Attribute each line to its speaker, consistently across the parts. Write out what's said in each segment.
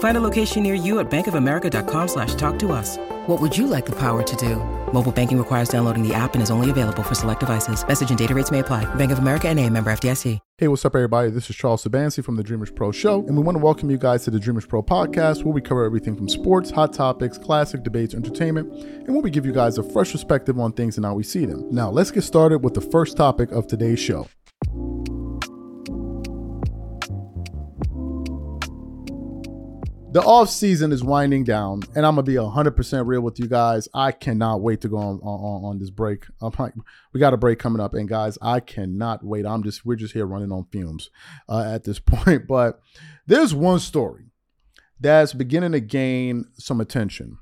Speaker 1: Find a location near you at bankofamerica.com slash talk to us. What would you like the power to do? Mobile banking requires downloading the app and is only available for select devices. Message and data rates may apply. Bank of America and a member FDIC.
Speaker 2: Hey, what's up, everybody? This is Charles Sabansi from the Dreamers Pro Show, and we want to welcome you guys to the Dreamers Pro podcast, where we cover everything from sports, hot topics, classic debates, entertainment, and where we give you guys a fresh perspective on things and how we see them. Now, let's get started with the first topic of today's show. The off season is winding down, and I'm gonna be hundred percent real with you guys. I cannot wait to go on on, on this break. We got a break coming up, and guys, I cannot wait. I'm just we're just here running on fumes uh, at this point. But there's one story that's beginning to gain some attention,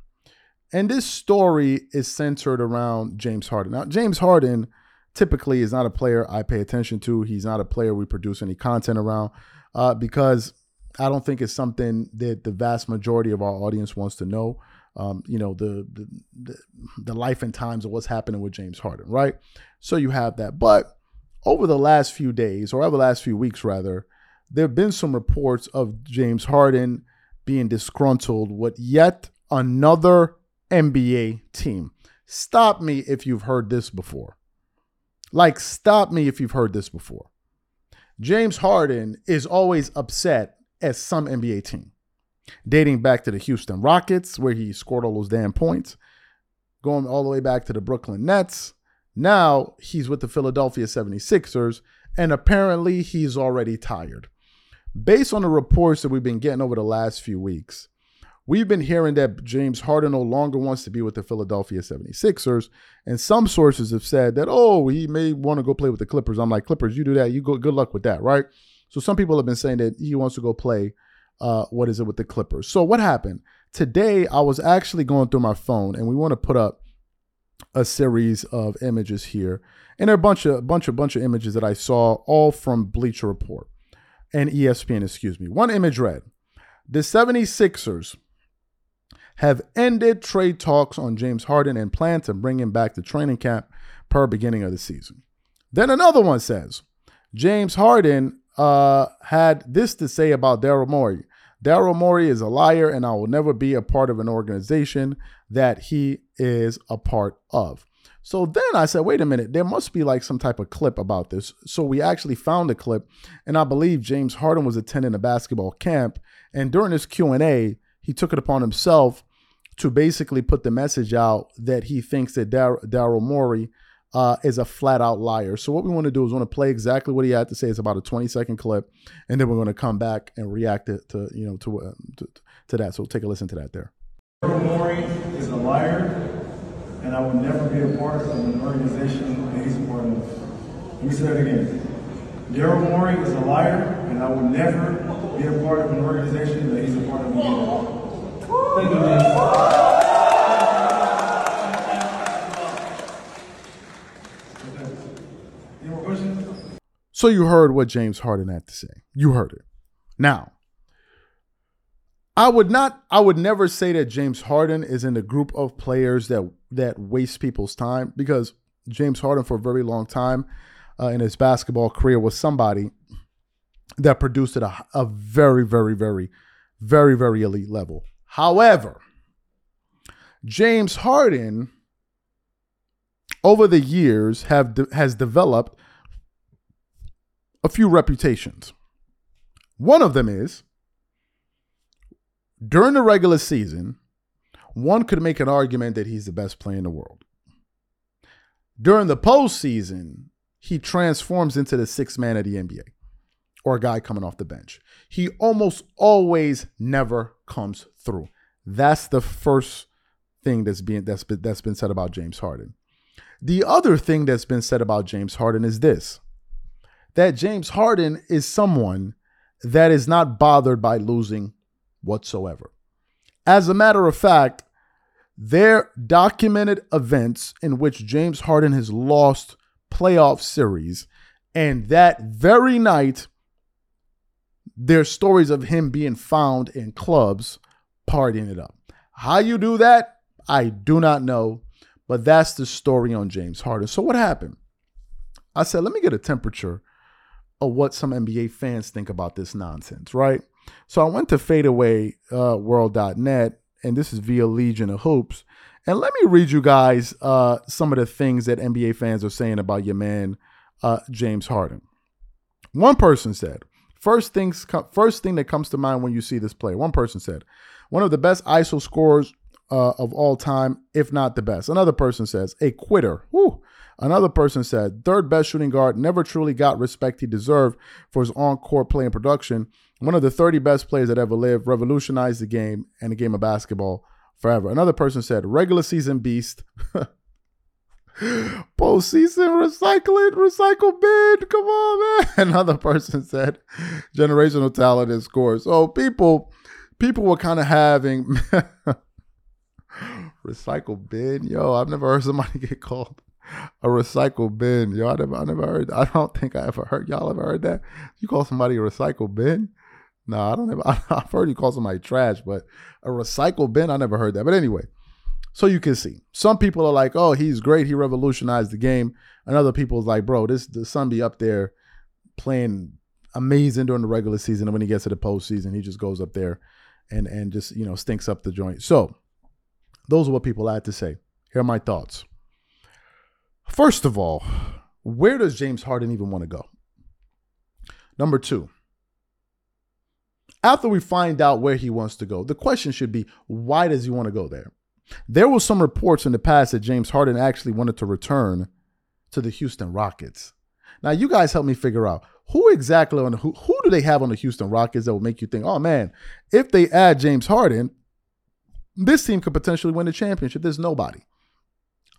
Speaker 2: and this story is centered around James Harden. Now, James Harden typically is not a player I pay attention to. He's not a player we produce any content around uh, because I don't think it's something that the vast majority of our audience wants to know. Um, you know the, the the life and times of what's happening with James Harden, right? So you have that, but over the last few days, or over the last few weeks, rather, there have been some reports of James Harden being disgruntled with yet another NBA team. Stop me if you've heard this before. Like, stop me if you've heard this before. James Harden is always upset at some NBA team, dating back to the Houston Rockets, where he scored all those damn points, going all the way back to the Brooklyn Nets. Now he's with the Philadelphia 76ers, and apparently he's already tired. Based on the reports that we've been getting over the last few weeks, we've been hearing that James Harden no longer wants to be with the Philadelphia 76ers. And some sources have said that, oh, he may want to go play with the Clippers. I'm like, Clippers, you do that. You go, good luck with that, right? So some people have been saying that he wants to go play. Uh, what is it with the Clippers? So what happened today? I was actually going through my phone, and we want to put up a series of images here, and there are a bunch of bunch of bunch of images that I saw, all from Bleacher Report and ESPN. Excuse me. One image read: The 76ers have ended trade talks on James Harden and plan to bring him back to training camp per beginning of the season. Then another one says James Harden uh, had this to say about Daryl Morey. Daryl Morey is a liar, and I will never be a part of an organization that he is a part of. So then I said, wait a minute, there must be like some type of clip about this. So we actually found a clip, and I believe James Harden was attending a basketball camp, and during this Q and A, he took it upon himself to basically put the message out that he thinks that Daryl Morey uh, is a flat out liar. So what we want to do is want to play exactly what he had to say. It's about a 20 second clip, and then we're going to come back and react to, to you know to, uh, to, to that. So take a listen to that there.
Speaker 3: Daryl Morey is a liar, and I will never be a part of an organization that he's a part of. Let me say that again. Daryl Morey is a liar, and I will never be a part of an organization that he's a part of again. Thank you, man.
Speaker 2: So you heard what James Harden had to say. You heard it. Now, I would not I would never say that James Harden is in the group of players that that waste people's time because James Harden for a very long time uh, in his basketball career was somebody that produced at a, a very very very very very elite level. However, James Harden over the years have de- has developed a few reputations. One of them is during the regular season, one could make an argument that he's the best player in the world. During the postseason, he transforms into the sixth man of the NBA. or a guy coming off the bench. He almost always never comes through. That's the first thing that's being that's been, that's been said about James Harden. The other thing that's been said about James Harden is this that James Harden is someone that is not bothered by losing whatsoever. As a matter of fact, there documented events in which James Harden has lost playoff series, and that very night, there's stories of him being found in clubs partying it up. How you do that, I do not know, but that's the story on James Harden. So what happened? I said, let me get a temperature of what some NBA fans think about this nonsense, right? So I went to fadeawayworld.net, uh, and this is via Legion of Hoops. And let me read you guys uh, some of the things that NBA fans are saying about your man, uh, James Harden. One person said, first things first thing that comes to mind when you see this play. One person said, one of the best ISO scorers uh, of all time, if not the best. Another person says, a quitter. Whew. Another person said, third best shooting guard, never truly got respect he deserved for his on court play and production. One of the 30 best players that ever lived, revolutionized the game and the game of basketball forever. Another person said, regular season beast. Postseason recycling, recycle bin. Come on, man. Another person said, generational talent and scores. So people, people were kind of having recycle bin. Yo, I've never heard somebody get called a recycle bin. Y'all never, I never heard. I don't think I ever heard. Y'all ever heard that? You call somebody a recycle bin? No, I don't ever. I've heard you call somebody trash, but a recycle bin, I never heard that. But anyway, so you can see some people are like, "Oh, he's great. He revolutionized the game," and other people's like, "Bro, this the son be up there playing amazing during the regular season, and when he gets to the postseason, he just goes up there and and just you know stinks up the joint." So those are what people had to say. Here are my thoughts. First of all, where does James Harden even want to go? Number two, after we find out where he wants to go, the question should be why does he want to go there? There were some reports in the past that James Harden actually wanted to return to the Houston Rockets. Now, you guys help me figure out who exactly on the, who who do they have on the Houston Rockets that will make you think, oh man, if they add James Harden, this team could potentially win the championship. There's nobody.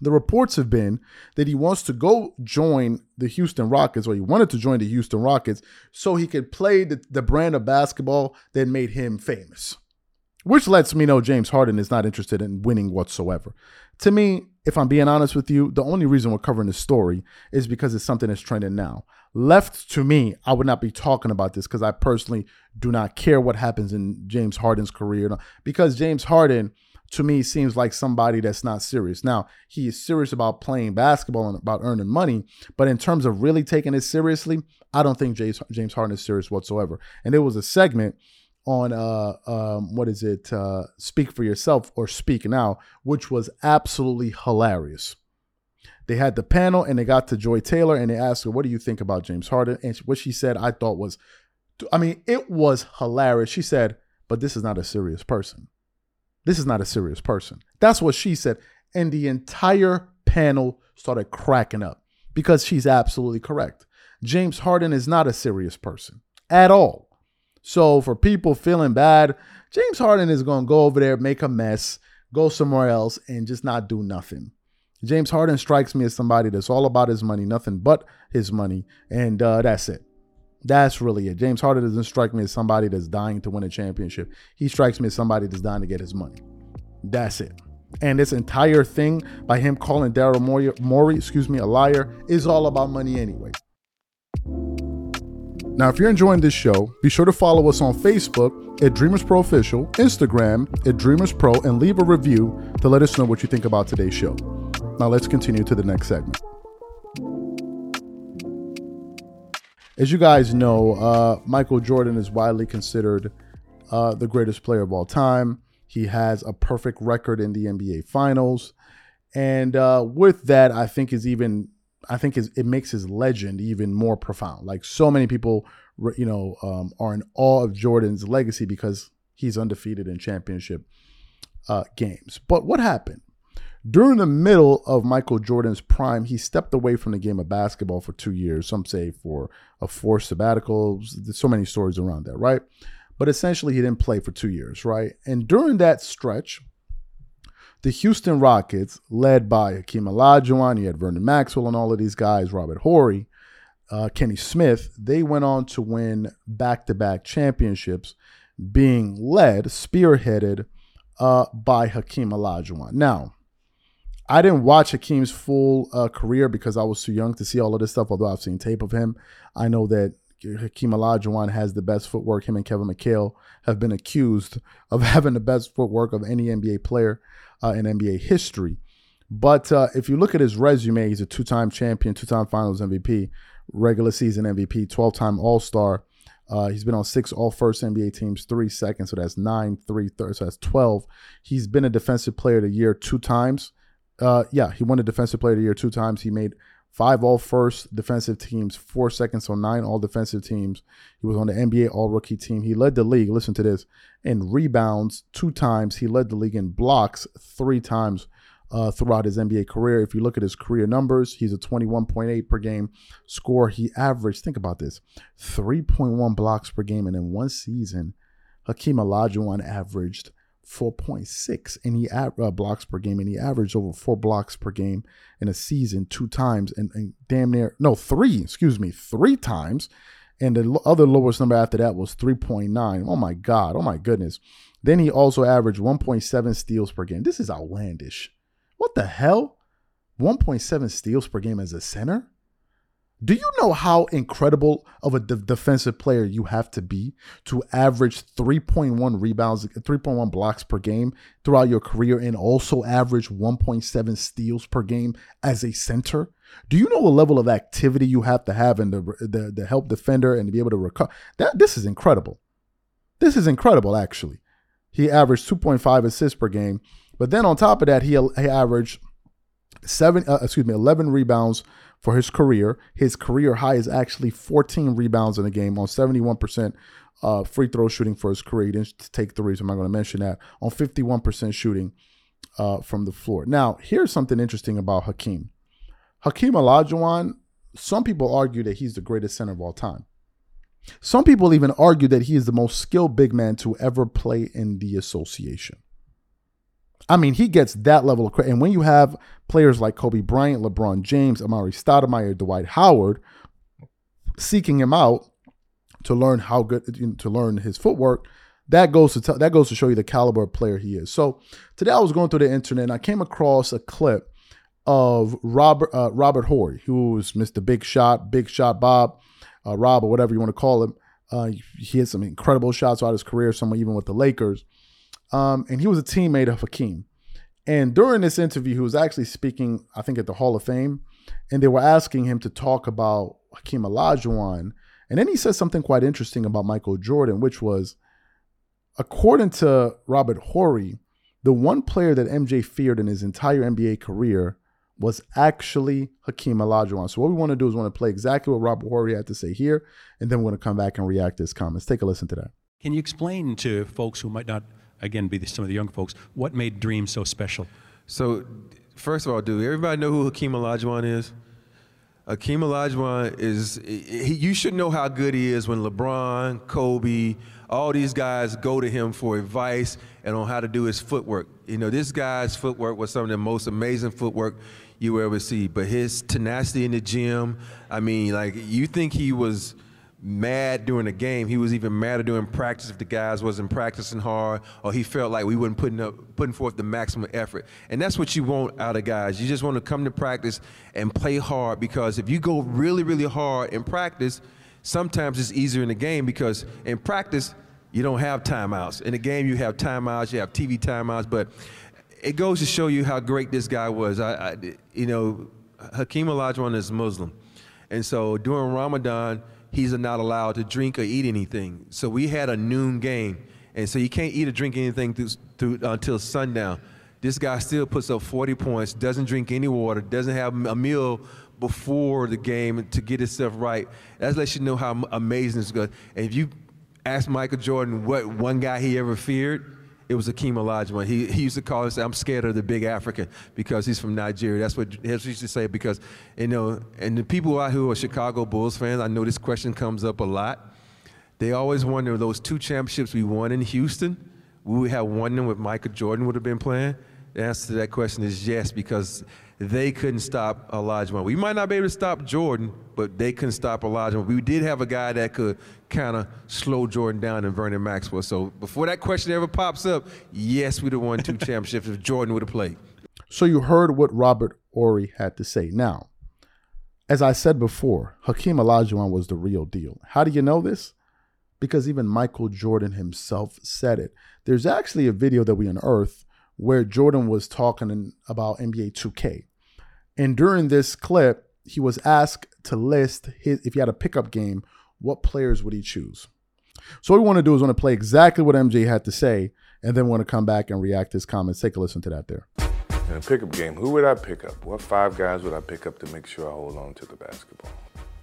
Speaker 2: The reports have been that he wants to go join the Houston Rockets, or he wanted to join the Houston Rockets so he could play the, the brand of basketball that made him famous. Which lets me know James Harden is not interested in winning whatsoever. To me, if I'm being honest with you, the only reason we're covering this story is because it's something that's trending now. Left to me, I would not be talking about this because I personally do not care what happens in James Harden's career. Because James Harden, to me, seems like somebody that's not serious. Now, he is serious about playing basketball and about earning money, but in terms of really taking it seriously, I don't think James, James Harden is serious whatsoever. And there was a segment on uh um what is it uh speak for yourself or speak now which was absolutely hilarious they had the panel and they got to joy taylor and they asked her what do you think about james harden and what she said i thought was i mean it was hilarious she said but this is not a serious person this is not a serious person that's what she said and the entire panel started cracking up because she's absolutely correct james harden is not a serious person at all so for people feeling bad, James Harden is going to go over there, make a mess, go somewhere else, and just not do nothing. James Harden strikes me as somebody that's all about his money, nothing but his money, and uh, that's it. That's really it. James Harden doesn't strike me as somebody that's dying to win a championship. He strikes me as somebody that's dying to get his money. That's it. And this entire thing by him calling Daryl Morey, Morey, excuse me, a liar is all about money anyway. Now, if you're enjoying this show, be sure to follow us on Facebook at Dreamers Pro Official, Instagram at Dreamers Pro, and leave a review to let us know what you think about today's show. Now, let's continue to the next segment. As you guys know, uh, Michael Jordan is widely considered uh, the greatest player of all time. He has a perfect record in the NBA Finals. And uh, with that, I think is even I think is it makes his legend even more profound. Like so many people, you know, um, are in awe of Jordan's legacy because he's undefeated in championship uh, games. But what happened? During the middle of Michael Jordan's prime, he stepped away from the game of basketball for two years. Some say for a forced sabbatical. There's so many stories around that, right? But essentially, he didn't play for two years, right? And during that stretch, the Houston Rockets, led by Hakeem Olajuwon, you had Vernon Maxwell and all of these guys, Robert Horry, uh, Kenny Smith, they went on to win back-to-back championships, being led, spearheaded uh, by Hakeem Olajuwon. Now, I didn't watch Hakeem's full uh, career because I was too young to see all of this stuff. Although I've seen tape of him, I know that Hakeem Olajuwon has the best footwork. Him and Kevin McHale have been accused of having the best footwork of any NBA player uh, in NBA history. But uh, if you look at his resume, he's a two-time champion, two-time Finals MVP, regular season MVP, 12-time All-Star. Uh, he's been on six All-First NBA teams, three seconds, so that's nine, three thirds, so that's 12. He's been a Defensive Player of the Year two times. Uh, yeah, he won a Defensive Player of the Year two times. He made five all first defensive teams, four seconds, so nine all defensive teams. He was on the NBA all rookie team. He led the league, listen to this, in rebounds two times. He led the league in blocks three times uh, throughout his NBA career. If you look at his career numbers, he's a 21.8 per game score. He averaged, think about this, 3.1 blocks per game. And in one season, Hakeem Olajuwon averaged 4.6 and he uh, blocks per game and he averaged over four blocks per game in a season two times and, and damn near no three excuse me three times. And the other lowest number after that was 3.9 oh my god oh my goodness. Then he also averaged 1.7 steals per game. This is outlandish. What the hell? 1.7 steals per game as a center do you know how incredible of a de- defensive player you have to be to average 3.1 rebounds, 3.1 blocks per game throughout your career and also average 1.7 steals per game as a center? Do you know the level of activity you have to have in the the, the help defender and to be able to recover? That this is incredible. This is incredible actually. He averaged 2.5 assists per game, but then on top of that he, he averaged seven uh, excuse me 11 rebounds for his career. His career high is actually 14 rebounds in a game on 71% uh, free throw shooting for his career. He didn't take threes. I'm not going to mention that. On 51% shooting uh, from the floor. Now, here's something interesting about Hakeem. Hakeem Olajuwon, some people argue that he's the greatest center of all time. Some people even argue that he is the most skilled big man to ever play in the association. I mean, he gets that level of credit. And when you have players like Kobe Bryant, LeBron James, Amar'e Stoudemire, Dwight Howard seeking him out to learn how good to learn his footwork, that goes to that goes to show you the caliber of player he is. So today I was going through the internet and I came across a clip of Robert uh, Robert Horry, who's Mr. Big Shot, Big Shot Bob, uh, Rob, or whatever you want to call him. Uh, he had some incredible shots throughout his career, some even with the Lakers. Um, and he was a teammate of Hakeem. And during this interview, he was actually speaking, I think, at the Hall of Fame, and they were asking him to talk about Hakeem Olajuwon. And then he said something quite interesting about Michael Jordan, which was, according to Robert Horry, the one player that MJ feared in his entire NBA career was actually Hakeem Olajuwon. So what we want to do is want to play exactly what Robert Horry had to say here, and then we're going to come back and react to his comments. Take a listen to that.
Speaker 4: Can you explain to folks who might not again be the, some of the young folks. What made Dream so special?
Speaker 5: So, first of all, do everybody know who Hakeem Olajuwon is? Hakeem Olajuwon is he, you should know how good he is when LeBron, Kobe, all these guys go to him for advice and on how to do his footwork. You know, this guy's footwork was some of the most amazing footwork you ever see. But his tenacity in the gym, I mean, like you think he was mad during the game. He was even madder during practice if the guys wasn't practicing hard or he felt like we weren't putting up putting forth the maximum effort. And that's what you want out of guys. You just want to come to practice and play hard because if you go really, really hard in practice, sometimes it's easier in the game because in practice you don't have timeouts. In the game you have timeouts, you have TV timeouts, but it goes to show you how great this guy was. I, I you know, Hakeem Olajuwon is Muslim. And so during Ramadan, he's not allowed to drink or eat anything. So we had a noon game, and so you can't eat or drink anything through, through, uh, until sundown. This guy still puts up 40 points, doesn't drink any water, doesn't have a meal before the game to get himself right. That lets you know how amazing this is. And if you ask Michael Jordan what one guy he ever feared, it was Akeem Olajuwon. He, he used to call us, I'm scared of the big African because he's from Nigeria. That's what he used to say because, you know, and the people out who are Chicago Bulls fans, I know this question comes up a lot. They always wonder those two championships we won in Houston, would we have won them with Michael Jordan would have been playing. The answer to that question is yes, because they couldn't stop Olajuwon. We might not be able to stop Jordan, but they couldn't stop Olajuwon. We did have a guy that could kind of slow Jordan down and Vernon Maxwell. So before that question ever pops up, yes, we'd have won two championships if Jordan would have played.
Speaker 2: So you heard what Robert Horry had to say. Now, as I said before, Hakeem Olajuwon was the real deal. How do you know this? Because even Michael Jordan himself said it. There's actually a video that we unearthed where Jordan was talking about NBA 2K. And during this clip, he was asked to list his if he had a pickup game, what players would he choose? So what we want to do is want to play exactly what MJ had to say, and then we want to come back and react to his comments. Take a listen to that there.
Speaker 6: In a pickup game, who would I pick up? What five guys would I pick up to make sure I hold on to the basketball?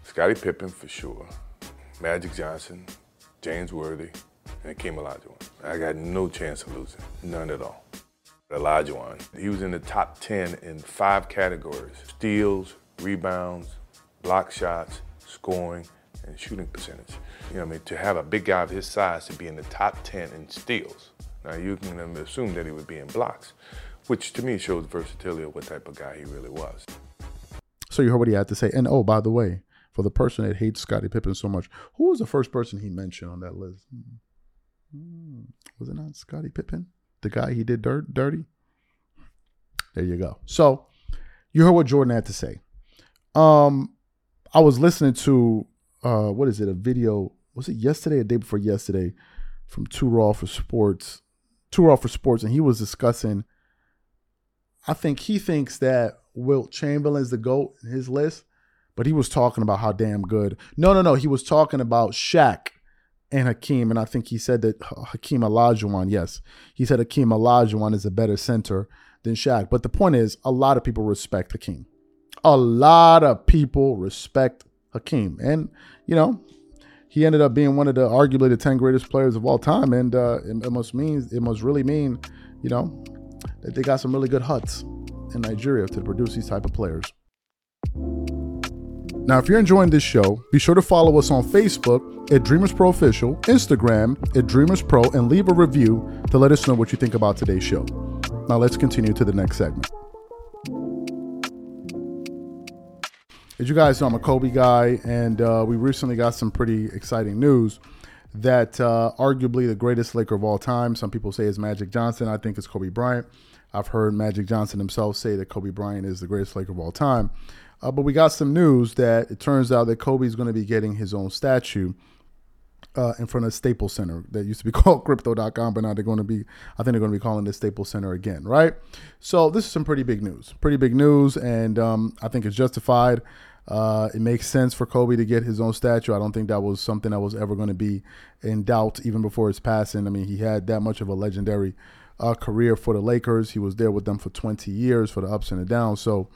Speaker 6: Scottie Pippen for sure, Magic Johnson, James Worthy, and Hakeem Olajuwon. I got no chance of losing, none at all. Olajuwon. He was in the top 10 in five categories steals, rebounds, block shots, scoring, and shooting percentage. You know, I mean, to have a big guy of his size to be in the top 10 in steals. Now, you can assume that he would be in blocks, which to me shows versatility of what type of guy he really was.
Speaker 2: So you heard what he had to say. And oh, by the way, for the person that hates Scottie Pippen so much, who was the first person he mentioned on that list? Hmm. Was it not Scottie Pippen? The guy he did dirt, dirty. There you go. So you heard what Jordan had to say. Um, I was listening to uh, what is it? A video? Was it yesterday? A day before yesterday, from Too Raw for Sports. Too Raw for Sports, and he was discussing. I think he thinks that Wilt Chamberlain's the goat in his list, but he was talking about how damn good. No, no, no. He was talking about Shaq and Hakeem, and I think he said that Hakeem Olajuwon, yes, he said Hakeem Olajuwon is a better center than Shaq. But the point is, a lot of people respect Hakeem. A lot of people respect Hakeem, and you know, he ended up being one of the arguably the ten greatest players of all time, and uh, it, it must mean it must really mean, you know, that they got some really good huts in Nigeria to produce these type of players. Now, if you're enjoying this show, be sure to follow us on Facebook at Dreamers Pro Official, Instagram at Dreamers Pro, and leave a review to let us know what you think about today's show. Now, let's continue to the next segment. As you guys know, I'm a Kobe guy, and uh, we recently got some pretty exciting news that uh, arguably the greatest Laker of all time. Some people say is Magic Johnson. I think it's Kobe Bryant. I've heard Magic Johnson himself say that Kobe Bryant is the greatest Laker of all time. Uh, but we got some news that it turns out that Kobe's going to be getting his own statue uh, in front of Staples Center that used to be called Crypto.com, but now they're going to be, I think they're going to be calling it Staples Center again, right? So this is some pretty big news, pretty big news, and um, I think it's justified. Uh, it makes sense for Kobe to get his own statue. I don't think that was something that was ever going to be in doubt even before his passing. I mean, he had that much of a legendary uh, career for the Lakers. He was there with them for 20 years for the ups and the downs. So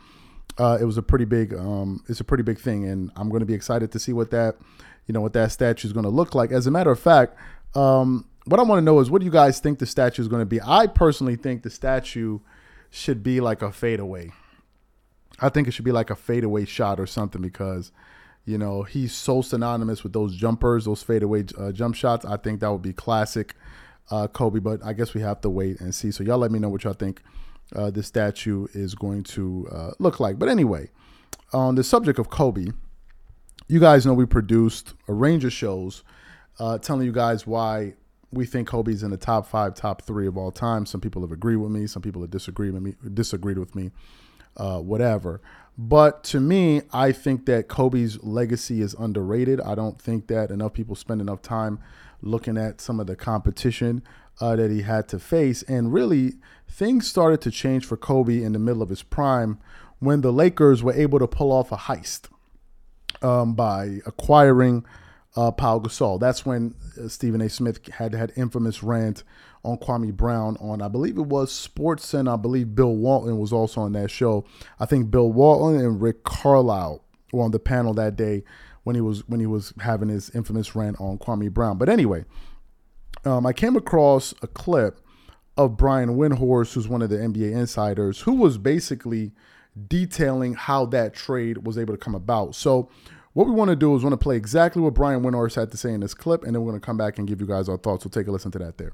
Speaker 2: uh, it was a pretty big um, it's a pretty big thing, and I'm going to be excited to see what that you know what that statue is going to look like. As a matter of fact, um, what I want to know is what do you guys think the statue is going to be? I personally think the statue should be like a fadeaway. I think it should be like a fadeaway shot or something because you know he's so synonymous with those jumpers, those fadeaway uh, jump shots. I think that would be classic uh, Kobe. But I guess we have to wait and see. So y'all let me know what y'all think uh, the statue is going to uh, look like. But anyway, on the subject of Kobe, you guys know we produced a range of shows uh, telling you guys why we think Kobe's in the top five, top three of all time. Some people have agreed with me, some people have disagreed with me, disagreed with me, uh, whatever. But to me, I think that Kobe's legacy is underrated. I don't think that enough people spend enough time looking at some of the competition uh, that he had to face. And really, things started to change for Kobe in the middle of his prime when the Lakers were able to pull off a heist um, by acquiring uh, Paul Gasol. That's when uh, Stephen A. Smith had had infamous rant on Kwame Brown on, I believe it was Sports, and I believe Bill Walton was also on that show. I think Bill Walton and Rick Carlisle were on the panel that day when he was when he was having his infamous rant on Kwame Brown. But anyway, um, I came across a clip of Brian Windhorst, who's one of the NBA insiders, who was basically detailing how that trade was able to come about. So, what we want to do is want to play exactly what Brian Windhorst had to say in this clip, and then we're going to come back and give you guys our thoughts. So, take a listen to that there.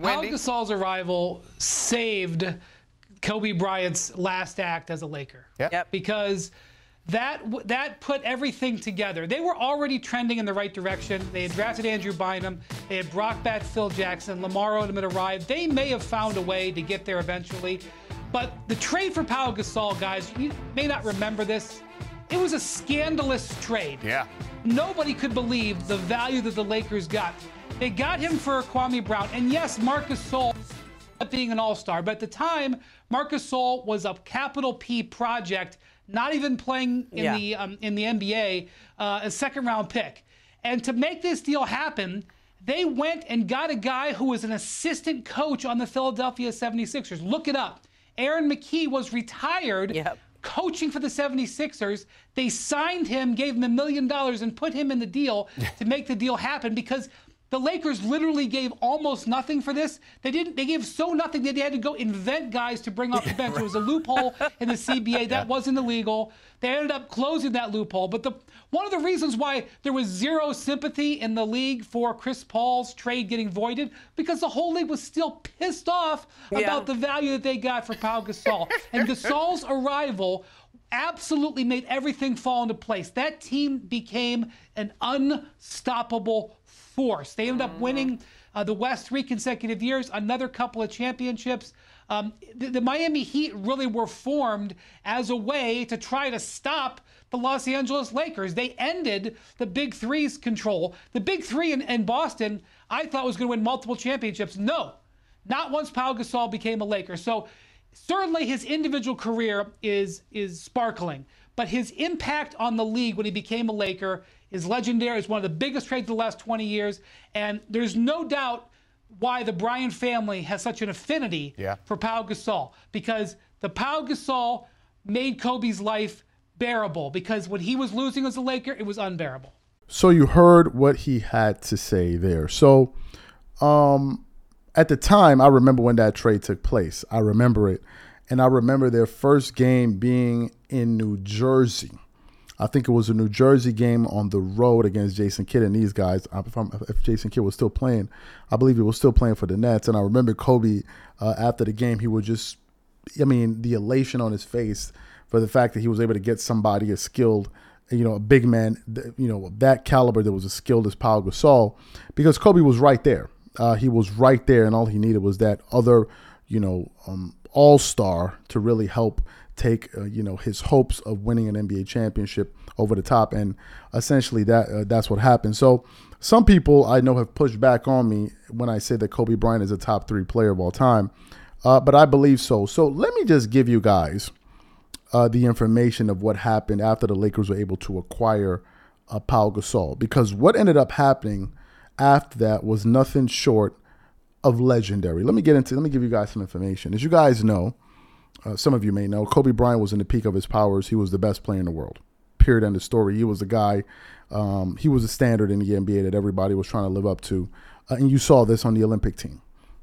Speaker 7: Pau Gasol's arrival saved Kobe Bryant's last act as a Laker.
Speaker 8: Yep. Yep.
Speaker 7: Because that that put everything together. They were already trending in the right direction. They had drafted Andrew Bynum. They had brought back Phil Jackson. Lamar Odom had arrived. They may have found a way to get there eventually. But the trade for Pau Gasol, guys, you may not remember this. It was a scandalous trade.
Speaker 8: Yeah.
Speaker 7: Nobody could believe the value that the Lakers got. They got him for Kwame Brown. And yes, Marc Gasol being an all-star, but at the time, Marcus Gasol was a capital P project, not even playing in
Speaker 9: Yeah.
Speaker 7: the um, in the NBA, uh, a second-round pick. And to make this deal happen, they went and got a guy who was an assistant coach on the Philadelphia 76ers. Look it up. Aaron McKie was retired coaching for the 76ers. They signed him, gave him a million dollars, and put him in the deal to make the deal happen because the Lakers literally gave almost nothing for this. They didn't. They gave so nothing that they had to go invent guys to bring off the bench. It was a loophole in the CBA that wasn't illegal. They ended up closing that loophole. But the one of the reasons why there was zero sympathy in the league for Chris Paul's trade getting voided because the whole league was still pissed off
Speaker 9: Yeah.
Speaker 7: about the value that they got for Paul Gasol and Gasol's arrival absolutely made everything fall into place. That team became an unstoppable force. They ended up winning uh, the West three consecutive years, another couple of championships. Um, the, the Miami Heat really were formed as a way to try to stop the Los Angeles Lakers. They ended the Big Three's control. The Big Three in, in Boston, I thought was going to win multiple championships. No, not once Pau Gasol became a Laker. So certainly his individual career is is sparkling, but his impact on the league when he became a Laker is legendary. It's one of the biggest trades of the last 20 years, and there's no doubt why the Bryant family has such an affinity
Speaker 8: Yeah.
Speaker 7: for Pau Gasol because the Pau Gasol made Kobe's life bearable because when he was losing as a Laker, it was unbearable.
Speaker 2: So you heard what he had to say there. So um at the time I remember when that trade took place. I remember it. And I remember their first game being in New Jersey. I think it was a New Jersey game on the road against Jason Kidd and these guys. If, if Jason Kidd was still playing, I believe he was still playing for the Nets. And I remember Kobe uh, after the game, he would just, I mean, the elation on his face for the fact that he was able to get somebody as skilled, you know, a big man, you know, that caliber that was as skilled as Pau Gasol, because Kobe was right there. Uh, he was right there, and all he needed was that other, you know, um, all star to really help take, uh, you know, his hopes of winning an NBA championship over the top, and essentially that uh, that's what happened. So some people I know have pushed back on me when I say that Kobe Bryant is a top three player of all time, uh, but I believe so. So let me just give you guys uh, the information of what happened after the Lakers were able to acquire uh, Pau Gasol. Because what ended up happening after that was nothing short of legendary. Let me get into. Let me give you guys some information. As you guys know, uh, some of you may know, Kobe Bryant was in the peak of his powers. He was the best player in the world. Period. End of story. He was the guy. Um, he was a standard in the NBA that everybody was trying to live up to, uh, and you saw this on the Olympic team.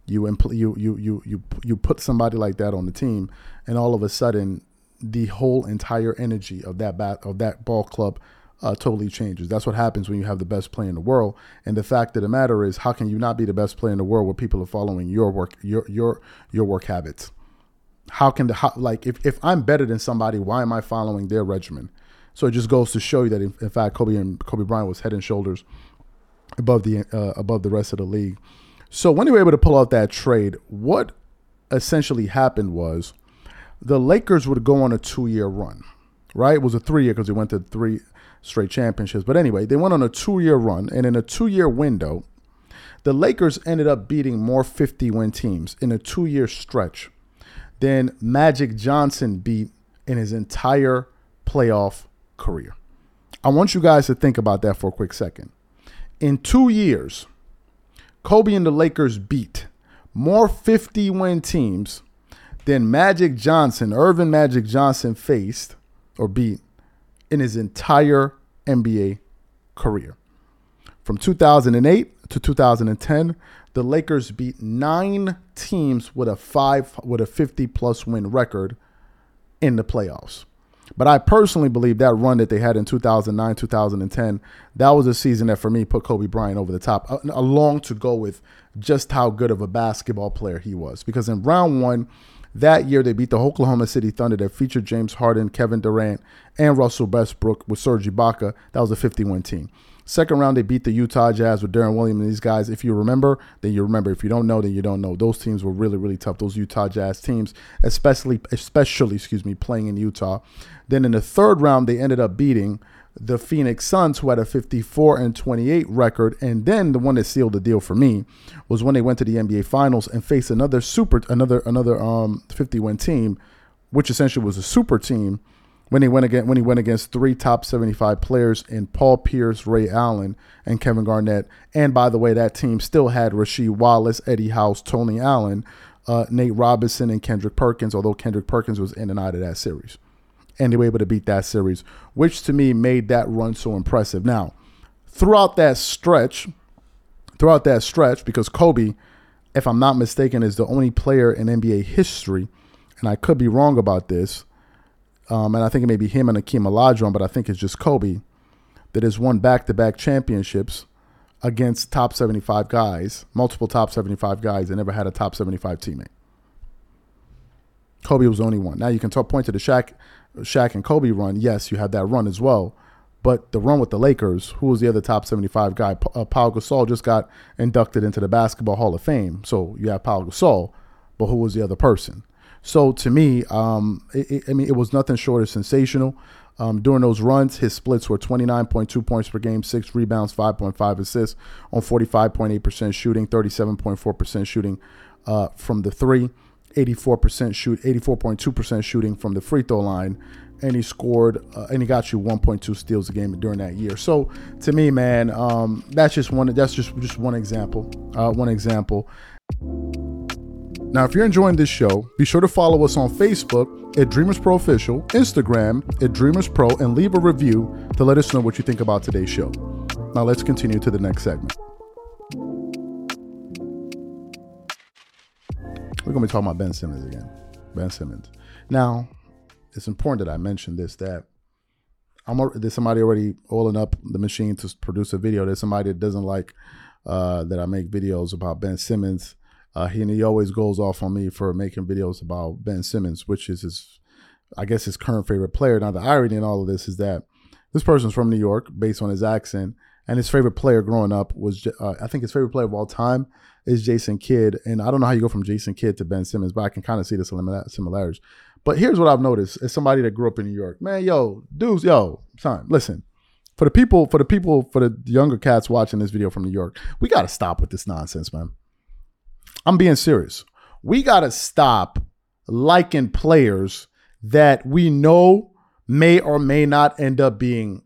Speaker 2: You, impl- you you you you you put somebody like that on the team, and all of a sudden, the whole entire energy of that bat of that ball club uh, totally changes. That's what happens when you have the best player in the world. And the fact of the matter is, how can you not be the best player in the world where people are following your work your your your work habits? How can the how, like if, if I'm better than somebody, why am I following their regimen? So it just goes to show you that in, in fact Kobe and Kobe Bryant was head and shoulders above the uh, above the rest of the league. So when they were able to pull out that trade, what essentially happened was the Lakers would go on a two year run, right? It was a three year because they went to three straight championships. But anyway, they went on a two year run, and in a two year window, the Lakers ended up beating more 50 win teams in a two year stretch than Magic Johnson beat in his entire playoff career. I want you guys to think about that for a quick second. In two years, Kobe and the Lakers beat more 50 win teams than Magic Johnson, Earvin Magic Johnson faced or beat in his entire NBA career. From 2008 to 2010, the Lakers beat nine teams with a five with a 50 plus win record in the playoffs. But I personally believe that run that they had in 2009, 2010, that was a season that for me put Kobe Bryant over the top, uh, along to go with just how good of a basketball player he was. Because in round one, that year they beat the Oklahoma City Thunder that featured James Harden, Kevin Durant, and Russell Westbrook with Serge Ibaka. That was a 51 team. Second round, they beat the Utah Jazz with Deron Williams and these guys. If you remember, then you remember. If you don't know, then you don't know. Those teams were really, really tough. Those Utah Jazz teams, especially, especially, excuse me, playing in Utah. Then in the third round, they ended up beating the Phoenix Suns, who had a 54 and 28 record. And then the one that sealed the deal for me was when they went to the NBA Finals and faced another super, another another um 50 win team, which essentially was a super team when he went against when he went against three top 75 players in Paul Pierce, Ray Allen, and Kevin Garnett. And by the way, that team still had Rasheed Wallace, Eddie House, Tony Allen, uh, Nate Robinson, and Kendrick Perkins. Although Kendrick Perkins was in and out of that series, and they were able to beat that series, which to me made that run so impressive. Now, throughout that stretch, throughout that stretch, because Kobe, if I'm not mistaken, is the only player in NBA history, and I could be wrong about this um, and I think it may be him and Akeem Olajuwon, but I think it's just Kobe that has won back-to-back championships against top 75 guys, multiple top 75 guys, and never had a top 75 teammate. Kobe was the only one. Now you can point to the Shaq, Shaq and Kobe run. Yes, you had that run as well. But the run with the Lakers, who was the other top 75 guy? Uh, Paul Gasol just got inducted into the Basketball Hall of Fame. So you have Paul Gasol, but who was the other person? So to me, um, it, it, I mean, it was nothing short of sensational. Um, during those runs, his splits were 29.2 points per game, six rebounds, 5.5 assists on 45.8% shooting, 37.4% shooting uh, from the three, 84% shoot, 84.2% shooting from the free throw line, and he scored uh, and he got you 1.2 steals a game during that year. So to me, man, um, that's just one. That's just just one example. Uh, one example. Now, if you're enjoying this show, be sure to follow us on Facebook at Dreamers Pro Official, Instagram at Dreamers Pro, and leave a review to let us know what you think about today's show. Now, let's continue to the next segment. We're going to be talking about Ben Simmons again. Ben Simmons. Now, it's important that I mention this that I'm there's somebody already oiling up the machine to produce a video. There's somebody that doesn't like uh, that I make videos about Ben Simmons uh, he and he always goes off on me for making videos about Ben Simmons, which is his, I guess, his current favorite player. Now, the irony in all of this is that this person's from New York, based on his accent, and his favorite player growing up was, uh, I think, his favorite player of all time is Jason Kidd. And I don't know how you go from Jason Kidd to Ben Simmons, but I can kind of see the similarities. But here's what I've noticed as somebody that grew up in New York, man, yo, dudes, yo, son, listen. For the people, for the people, for the younger cats watching this video from New York, we got to stop with this nonsense, man. I'm being serious. We got to stop liking players that we know may or may not end up being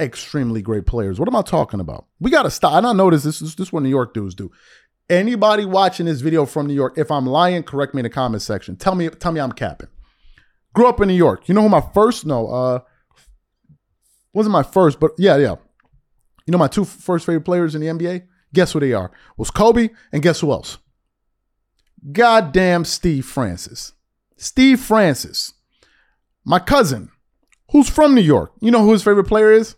Speaker 2: extremely great players. What am I talking about? We got to stop. And I know this, this, this is what New York dudes do. Anybody watching this video from New York, if I'm lying, correct me in the comment section. Tell me, tell me I'm capping. Grew up in New York. You know who my first no, uh wasn't my first, but yeah, yeah. You know my two first favorite players in the NBA? Guess who they are? Was Kobe and guess who else? goddamn Steve Francis. Steve Francis, my cousin, who's from New York. You know who his favorite player is?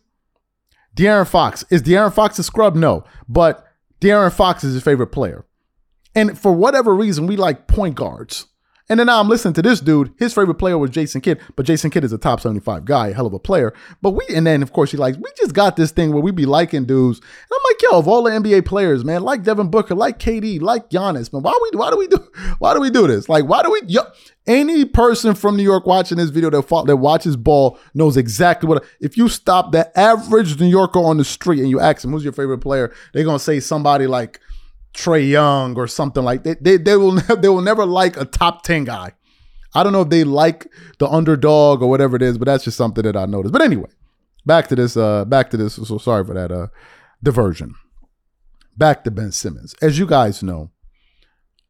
Speaker 2: De'Aaron Fox. Is De'Aaron Fox a scrub? No. But De'Aaron Fox is his favorite player. And for whatever reason, we like point guards. And then now I'm listening to this dude. His favorite player was Jason Kidd, but Jason Kidd is a top 75 guy, hell of a player. But we, and then of course he likes, we just got this thing where we be liking dudes. And I'm like, yo, of all the NBA players, man, like Devin Booker, like KD, like Giannis, man, why we, why do we do, why do we do this? Like, why do we, yo, any person from New York watching this video that, that watches ball knows exactly what, if you stop the average New Yorker on the street and you ask him, who's your favorite player? They're to say somebody like, Trae Young or something like that. They, they will they will never like a top 10 guy. I don't know if they like the underdog or whatever it is, but that's just something that I noticed. But anyway, back to this uh back to this so sorry for that uh diversion. Back to Ben Simmons. As you guys know,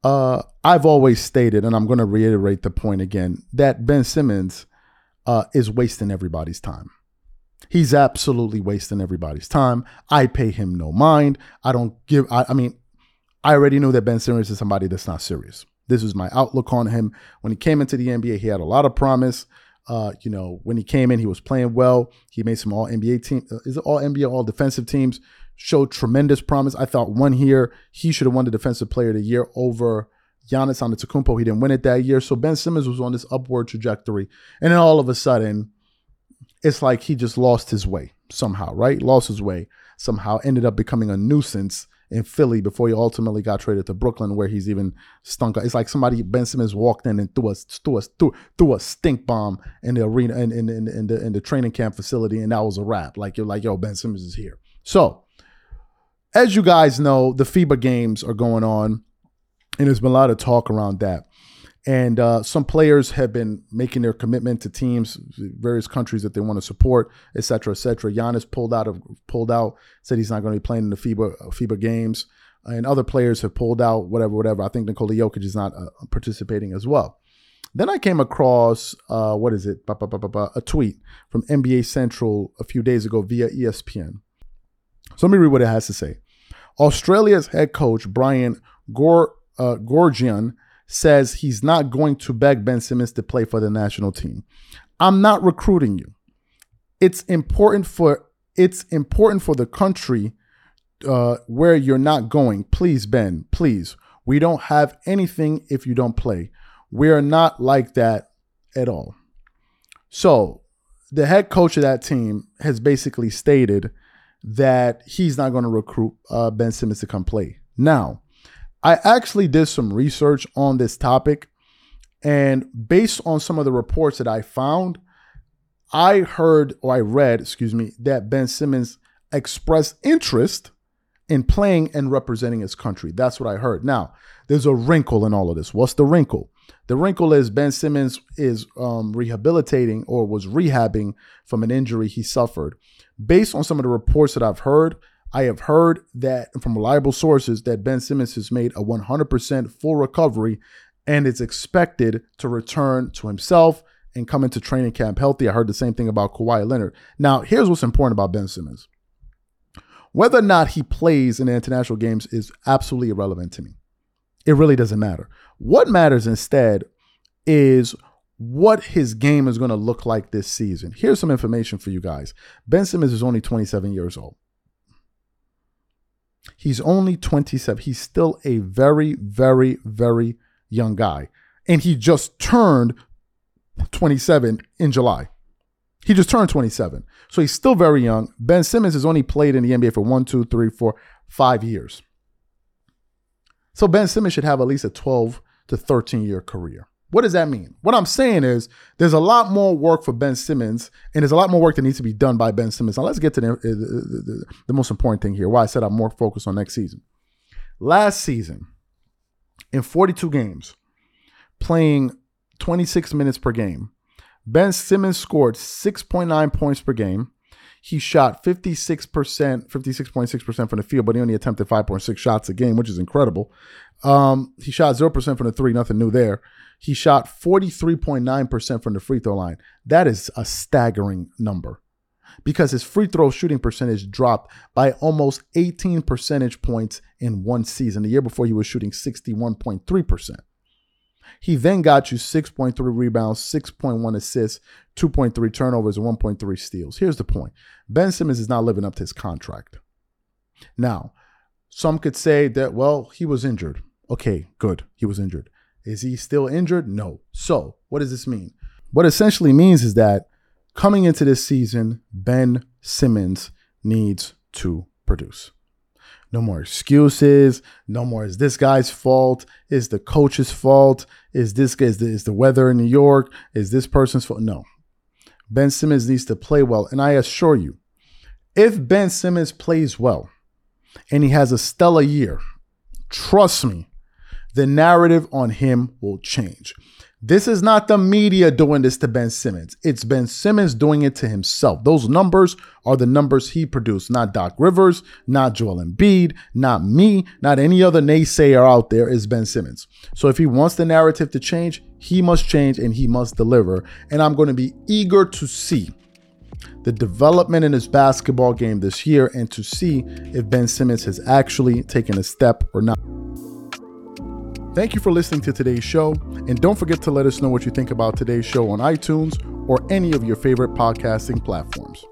Speaker 2: uh I've always stated and I'm going to reiterate the point again that Ben Simmons uh is wasting everybody's time. He's absolutely wasting everybody's time. I pay him no mind. I don't give, I, I mean, I already knew that Ben Simmons is somebody that's not serious. This was my outlook on him. When he came into the NBA, he had a lot of promise. Uh, you know, when he came in, he was playing well. He made some all NBA team, uh, is it all NBA, all defensive teams, showed tremendous promise. I thought one year he should have won the defensive player of the year over Giannis Antetokounmpo. He didn't win it that year. So Ben Simmons was on this upward trajectory. And then all of a sudden, it's like he just lost his way somehow, right? Lost his way somehow, ended up becoming a nuisance in Philly before he ultimately got traded to Brooklyn, where he's even stunk. It's like somebody Ben Simmons walked in and threw a threw a threw, a stink bomb in the arena in, in, in, in the in the training camp facility, and that was a wrap. Like you're like, yo, Ben Simmons is here. So, as you guys know, the FIBA games are going on, and there's been a lot of talk around that. And uh, some players have been making their commitment to teams, various countries that they want to support, et cetera, et cetera. Giannis pulled out of pulled out, said he's not going to be playing in the FIBA FIBA games, and other players have pulled out, whatever, whatever. I think Nikola Jokic is not uh, participating as well. Then I came across uh, what is it? A tweet from NBA Central a few days ago via ESPN. So let me read what it has to say. Australia's head coach Brian Gor, uh, Goorjian says he's not going to beg Ben Simmons to play for the national team. I'm not recruiting you. It's important for it's important for the country uh, where you're not going. Please, Ben, please. We don't have anything if you don't play. We're not like that at all. So, the head coach of that team has basically stated that he's not going to recruit uh, Ben Simmons to come play. Now, I actually did some research on this topic, and based on some of the reports that I found, I heard or I read, excuse me, that Ben Simmons expressed interest in playing and representing his country. That's what I heard. Now, there's a wrinkle in all of this. What's the wrinkle? The wrinkle is Ben Simmons is um, rehabilitating or was rehabbing from an injury he suffered. Based on some of the reports that I've heard, I have heard that from reliable sources that Ben Simmons has made a 100% full recovery and is expected to return to himself and come into training camp healthy. I heard the same thing about Kawhi Leonard. Now, here's what's important about Ben Simmons. Whether or not he plays in the international games is absolutely irrelevant to me. It really doesn't matter. What matters instead is what his game is going to look like this season. Here's some information for you guys. Ben Simmons is only 27 years old. He's only 27. He's still a very, very, very young guy. And he just turned 27 in July. He just turned 27. So he's still very young. Ben Simmons has only played in the NBA for one, two, three, four, five years. So Ben Simmons should have at least a 12 to 13 year career. What does that mean? What I'm saying is there's a lot more work for Ben Simmons, and there's a lot more work that needs to be done by Ben Simmons. Now let's get to the, the, the, the most important thing here. Why I said I'm more focused on next season. Last season, in 42 games, playing 26 minutes per game, Ben Simmons scored 6.9 points per game. He shot 56%, 56.6% from the field, but he only attempted 5.6 shots a game, which is incredible. Um, he shot 0% from the three, nothing new there. He shot 43.9% from the free throw line. That is a staggering number because his free throw shooting percentage dropped by almost 18 percentage points in one season. The year before, he was shooting 61.3%. He then got you 6.3 rebounds, 6.1 assists, 2.3 turnovers, and 1.3 steals. Here's the point Ben Simmons is not living up to his contract. Now, some could say that, well, he was injured. Okay, good. He was injured. Is he still injured? No. So, what does this mean? What essentially means is that coming into this season, Ben Simmons needs to produce. No more excuses. No more is this guy's fault. Is the coach's fault. Is this is the, is the weather in New York? Is this person's fault? No. Ben Simmons needs to play well. And I assure you, if Ben Simmons plays well and he has a stellar year, trust me, the narrative on him will change. This is not the media doing this to Ben Simmons. It's Ben Simmons doing it to himself. Those numbers are the numbers he produced, not Doc Rivers, not Joel Embiid, not me, not any other naysayer out there is Ben Simmons. So if he wants the narrative to change, he must change and he must deliver. And I'm going to be eager to see the development in his basketball game this year and to see if Ben Simmons has actually taken a step or not. Thank you for listening to today's show, and don't forget to let us know what you think about today's show on iTunes or any of your favorite podcasting platforms.